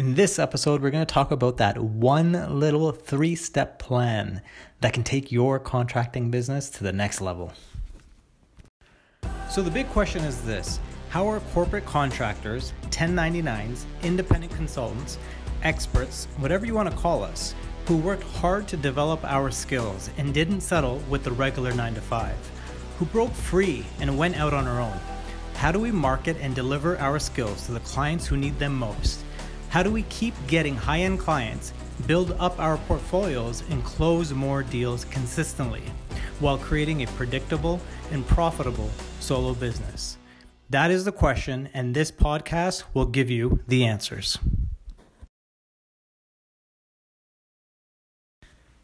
In this episode, we're going to talk about that one little three step plan that can take your contracting business to the next level. So, the big question is this How are corporate contractors, 1099s, independent consultants, experts, whatever you want to call us, who worked hard to develop our skills and didn't settle with the regular 9 to 5, who broke free and went out on our own? How do we market and deliver our skills to the clients who need them most? How do we keep getting high end clients, build up our portfolios, and close more deals consistently while creating a predictable and profitable solo business? That is the question, and this podcast will give you the answers.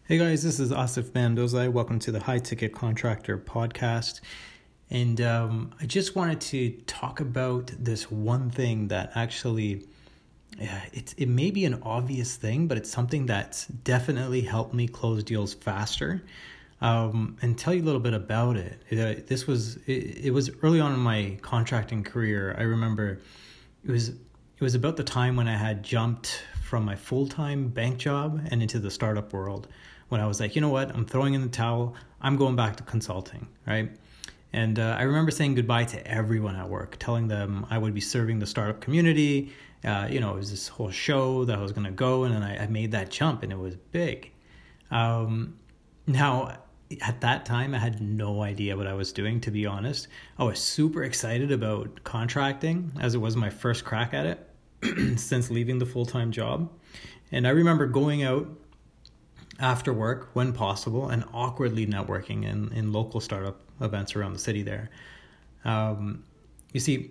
Hey guys, this is Asif Mandozai. Welcome to the High Ticket Contractor Podcast. And um, I just wanted to talk about this one thing that actually, yeah, it's it may be an obvious thing, but it's something that's definitely helped me close deals faster. Um, and tell you a little bit about it. it uh, this was it, it was early on in my contracting career. I remember it was it was about the time when I had jumped from my full time bank job and into the startup world. When I was like, you know what, I'm throwing in the towel. I'm going back to consulting, right? And uh, I remember saying goodbye to everyone at work, telling them I would be serving the startup community. Uh, you know, it was this whole show that I was going to go, and then I, I, made that jump, and it was big. Um, now, at that time, I had no idea what I was doing, to be honest. I was super excited about contracting, as it was my first crack at it since leaving the full time job. And I remember going out after work when possible and awkwardly networking in, in local startup events around the city there. Um, you see,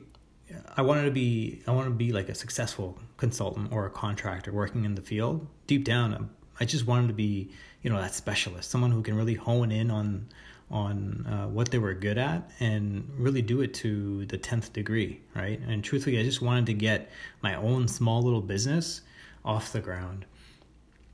I wanted to be I want to be like a successful consultant or a contractor working in the field. Deep down, I just wanted to be you know that specialist, someone who can really hone in on on uh, what they were good at and really do it to the tenth degree, right? And truthfully, I just wanted to get my own small little business off the ground.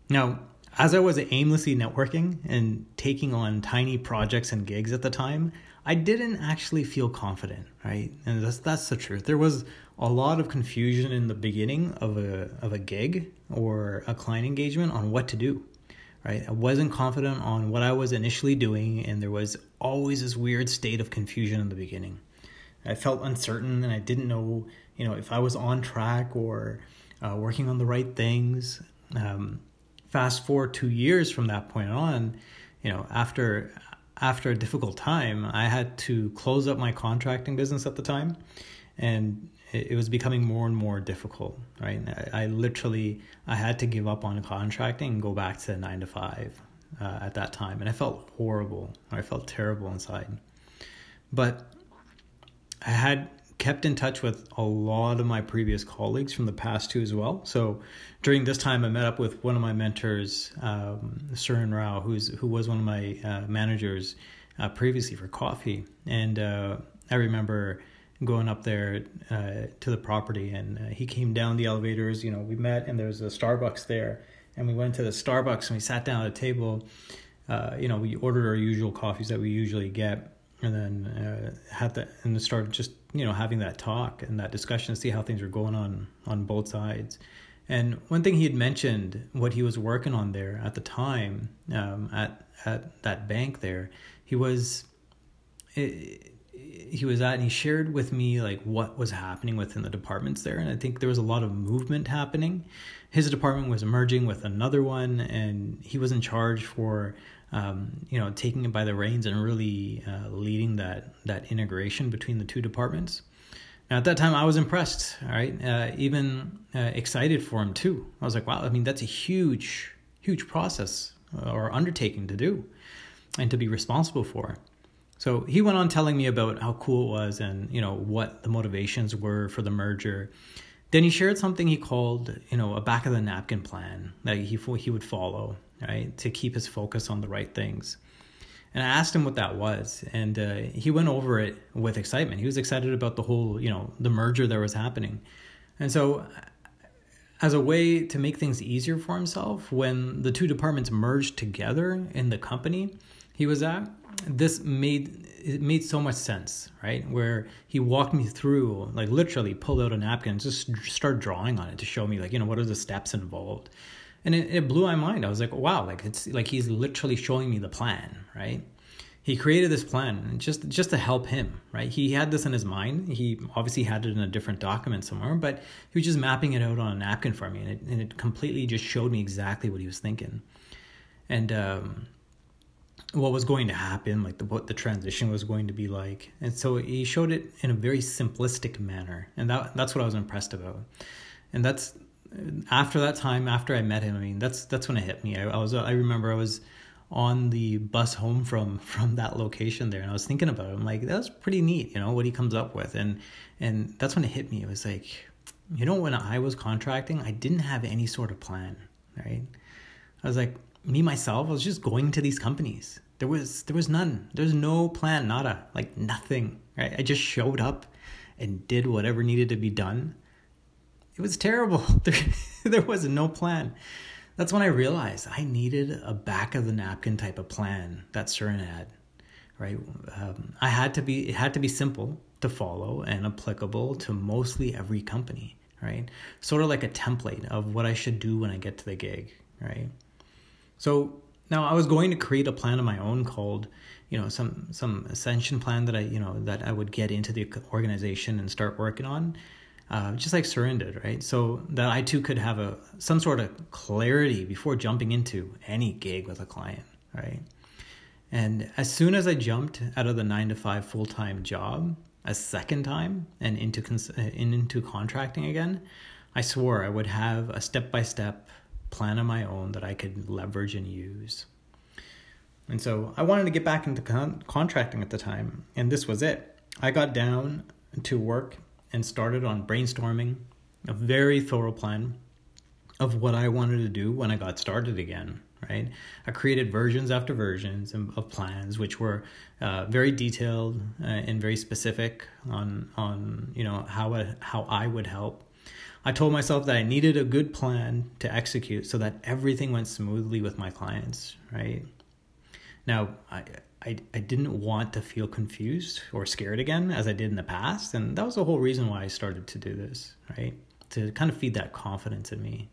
Now, as I was aimlessly networking and taking on tiny projects and gigs at the time, I didn't actually feel confident, right? And that's that's the truth. There was a lot of confusion in the beginning of a of a gig or a client engagement on what to do. Right? I wasn't confident on what I was initially doing and there was always this weird state of confusion in the beginning. I felt uncertain and I didn't know, you know, if I was on track or uh, working on the right things. Um, fast forward two years from that point on, you know, after after a difficult time, I had to close up my contracting business at the time, and it, was becoming more and more difficult. Right, I, I, literally I had to give up on contracting and go back to nine to five uh, at that time, and I felt horrible. I felt terrible inside, but I had kept in touch with a lot of my previous colleagues from the past too as well. So during this time, I met up with one of my mentors, um, Surin Rao, who's who was one of my uh, managers uh, previously for coffee, and uh, I remember going up there uh, to the property, and uh, he came down the elevators. You know, we met, and there was a Starbucks there, and we went to the Starbucks and we sat down at a table. Uh, you know, we ordered our usual coffees that we usually get and then uh, had that and started just you know having that talk and that discussion to see how things were going on on both sides. And one thing he had mentioned what he was working on there at the time um, at at that bank there he was it, he was at and he shared with me like what was happening within the departments there. And i think there was a lot of movement happening. His department was merging with another one and he was in charge for um, you know, taking it by the reins and really uh, leading that that integration between the two departments. Now, at that time, I was impressed. All right, uh, even uh, excited for him too. I was like, wow, I mean, that's a huge, huge process uh, or undertaking to do, and to be responsible for. So he went on telling me about how cool it was and you know what the motivations were for the merger. Then he shared something he called, you know, a back of the napkin plan that he he would follow right? To keep his focus on the right things. And I asked him what that was, and uh, he went over it with excitement. He was excited about the whole, you know, the merger that was happening. And so, as a way to make things easier for himself, when the two departments merged together in the company he was at, this made it made so much sense, right? Where he walked me through, like literally pulled out a napkin just start drawing on it to show me, like, you know, what are the steps involved. And it, it blew my mind. I was like, wow, like it's like he's literally showing me the plan, right? He created this plan just just to help him, right? He had this in his mind. He obviously had it in a different document somewhere, but he was just mapping it out on a napkin for me, and it, and it completely just showed me exactly what he was thinking. And um, what was going to happen, like the, what the transition was going to be like. And so he showed it in a very simplistic manner. And that that's what I was impressed about. And that's after that time, after I met him, I mean, that's that's when it hit me. I, I was I remember I was on the bus home from from that location there and I was thinking about it. I'm like, that's pretty neat, you know, what he comes up with. And and that's when it hit me. It was like, you know, when I was contracting, I didn't have any sort of plan, right? I was like, me myself, I was just going to these companies. There was there was none. There's no plan, nada, like nothing. Right? I just showed up and did whatever needed to be done. It was terrible. There, there was no plan. That's when I realized I needed a back of the napkin type of plan that Surin had. Right? Um, I had to be. It had to be simple to follow and applicable to mostly every company. Right? Sort of like a template of what I should do when I get to the gig. Right? So now I was going to create a plan of my own called, you know, some some ascension plan that I, you know, that I would get into the organization and start working on. Uh, just like Surin did, right? So that I too could have a some sort of clarity before jumping into any gig with a client, right? And as soon as I jumped out of the nine to five full time job a second time and into cons- into contracting again, I swore I would have a step by step plan of my own that I could leverage and use. And so I wanted to get back into con- contracting at the time, and this was it. I got down to work and started on brainstorming a very thorough plan of what I wanted to do when I got started again. Right, I created versions after versions of plans, which were uh, very detailed uh, and very specific on on you know how how I would help I told myself that I needed a good plan to execute so that everything went smoothly with my clients, right? Now, I, I, I didn't want to feel confused or scared again as I did in the past. And that was the whole reason why I started to do this, right? To kind of feed that confidence in me.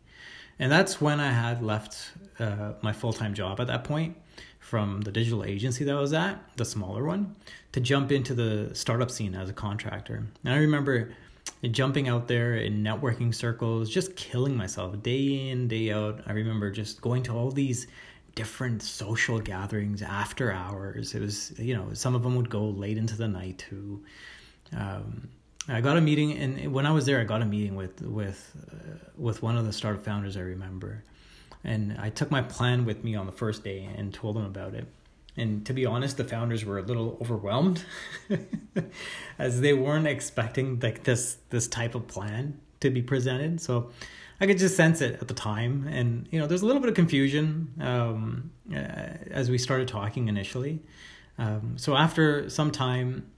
And that's when I had left uh, my full time job at that point from the digital agency that I was at, the smaller one, to jump into the startup scene as a contractor. And I remember jumping out there in networking circles, just killing myself day in, day out. I remember just going to all these different social gatherings after hours. It was, you know, some of them would go late into the night too. Um, I got a meeting, and when I was there, I got a meeting with with uh, with one of the startup founders. I remember, and I took my plan with me on the first day and told them about it. And to be honest, the founders were a little overwhelmed as they weren't expecting like this this type of plan to be presented. So I could just sense it at the time, and you know, there's a little bit of confusion um, uh, as we started talking initially. Um, so after some time,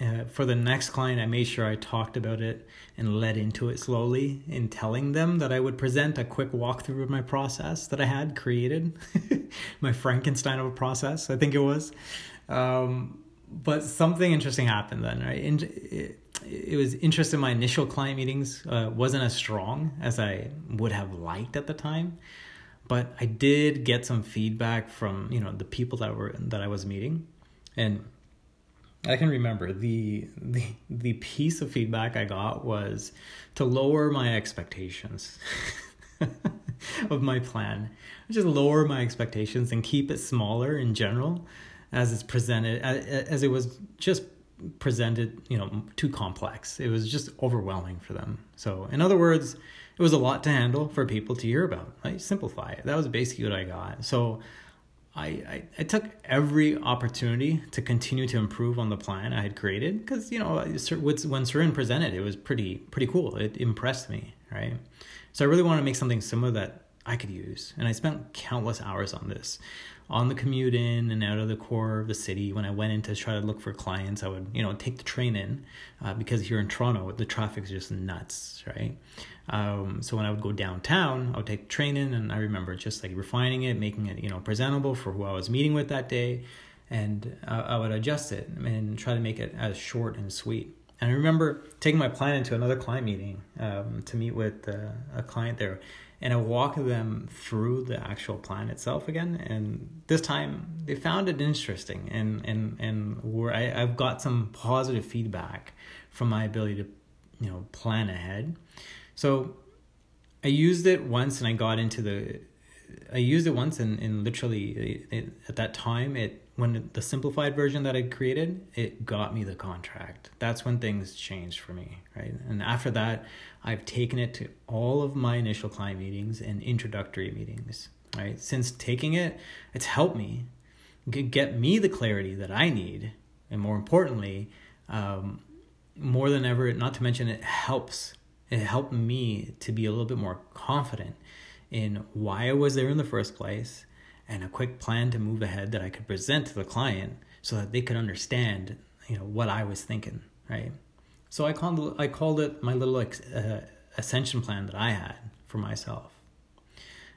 uh, for the next client, I made sure I talked about it and led into it slowly in telling them that I would present a quick walkthrough of my process that I had created, my Frankenstein of a process, I think it was. Um, but something interesting happened then, right? it, it was interesting. My initial client meetings uh, wasn't as strong as I would have liked at the time, but I did get some feedback from you know the people that were that I was meeting, and I can remember the the the piece of feedback I got was to lower my expectations of my plan. Just lower my expectations and keep it smaller in general as it's presented as, it was just presented, you know, too complex. It was just overwhelming for them. So, in other words, it was a lot to handle for people to hear about. Right? Simplify it. That was basically what I got. So, I, I, I, took every opportunity to continue to improve on the plan I had created because you know when Surin presented it was pretty pretty cool. It impressed me right? So I really wanted to make something similar that I could use. And I spent countless hours on this. On the commute in and out of the core of the city when I went in to try to look for clients I would you know take the train in uh, because here in Toronto the traffic is just nuts right? Um, so when I would go downtown, I would take the train in, and I remember just like refining it, making it you know presentable for who I was meeting with that day, and I, I would adjust it and try to make it as short and sweet. And I remember taking my plan into another client meeting um, to meet with uh, a client there, and I walk them through the actual plan itself again. And this time they found it interesting, and and and where I, I've got some positive feedback from my ability to, you know, plan ahead. So I used it once, and I got into the. I used it once, and, and literally it, at that time it when the simplified version that I created, it got me the contract. That's when things changed for me, right? And after that, I've taken it to all of my initial client meetings and introductory meetings, right? Since taking it, it's helped me get me the clarity that I need, and more importantly, um, more than ever, not to mention it helps. It helped me to be a little bit more confident in why I was there in the first place and a quick plan to move ahead that I could present to the client so that they could understand, you know, what I was thinking, right? So I called I called it my little uh, ascension plan that I had for myself.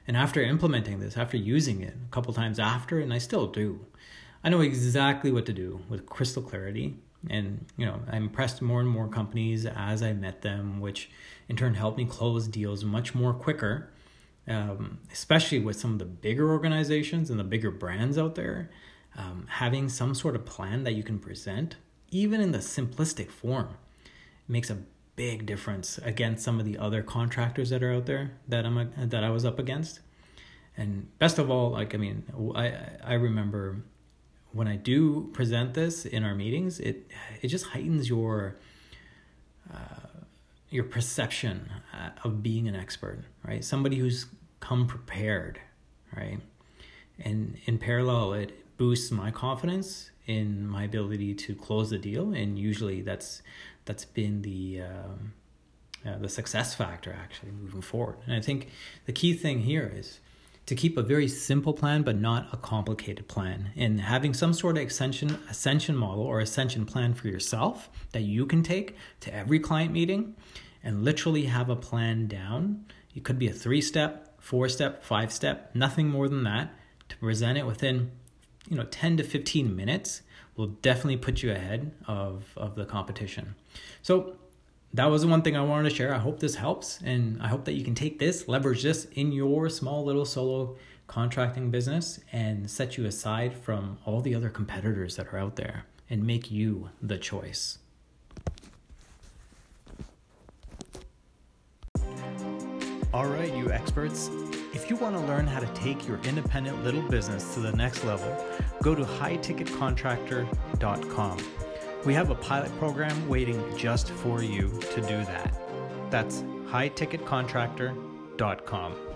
And after implementing this, after using it a couple times after, and I still do, I know exactly what to do with crystal clarity. And you know, I impressed more and more companies as I met them, which in turn helped me close deals much more quicker um, especially with some of the bigger organizations and the bigger brands out there, um, having some sort of plan that you can present, even in the simplistic form, makes a big difference against some of the other contractors that are out there that I'm that I was up against. And best of all, like I mean, I I remember when I do present this in our meetings, it it just heightens your uh, your perception uh, of being an expert, right? Somebody who's come prepared, right? And in parallel, it boosts my confidence in my ability to close the deal, and usually that's that's been the um, uh, the success factor actually moving forward. And I think the key thing here is to keep a very simple plan but not a complicated plan and having some sort of ascension ascension model or ascension plan for yourself that you can take to every client meeting and literally have a plan down it could be a three step four step, five step, nothing more than that, to present it within you know 10 to 15 minutes will definitely put you ahead of, of the competition. So that was the one thing I wanted to share. I hope this helps and I hope that you can take this, leverage this in your small little solo contracting business and set you aside from all the other competitors that are out there and make you the choice. All right, you experts. If you want to learn how to take your independent little business to the next level, go to highticketcontractor.com. We have a pilot program waiting just for you to do that. That's highticketcontractor.com.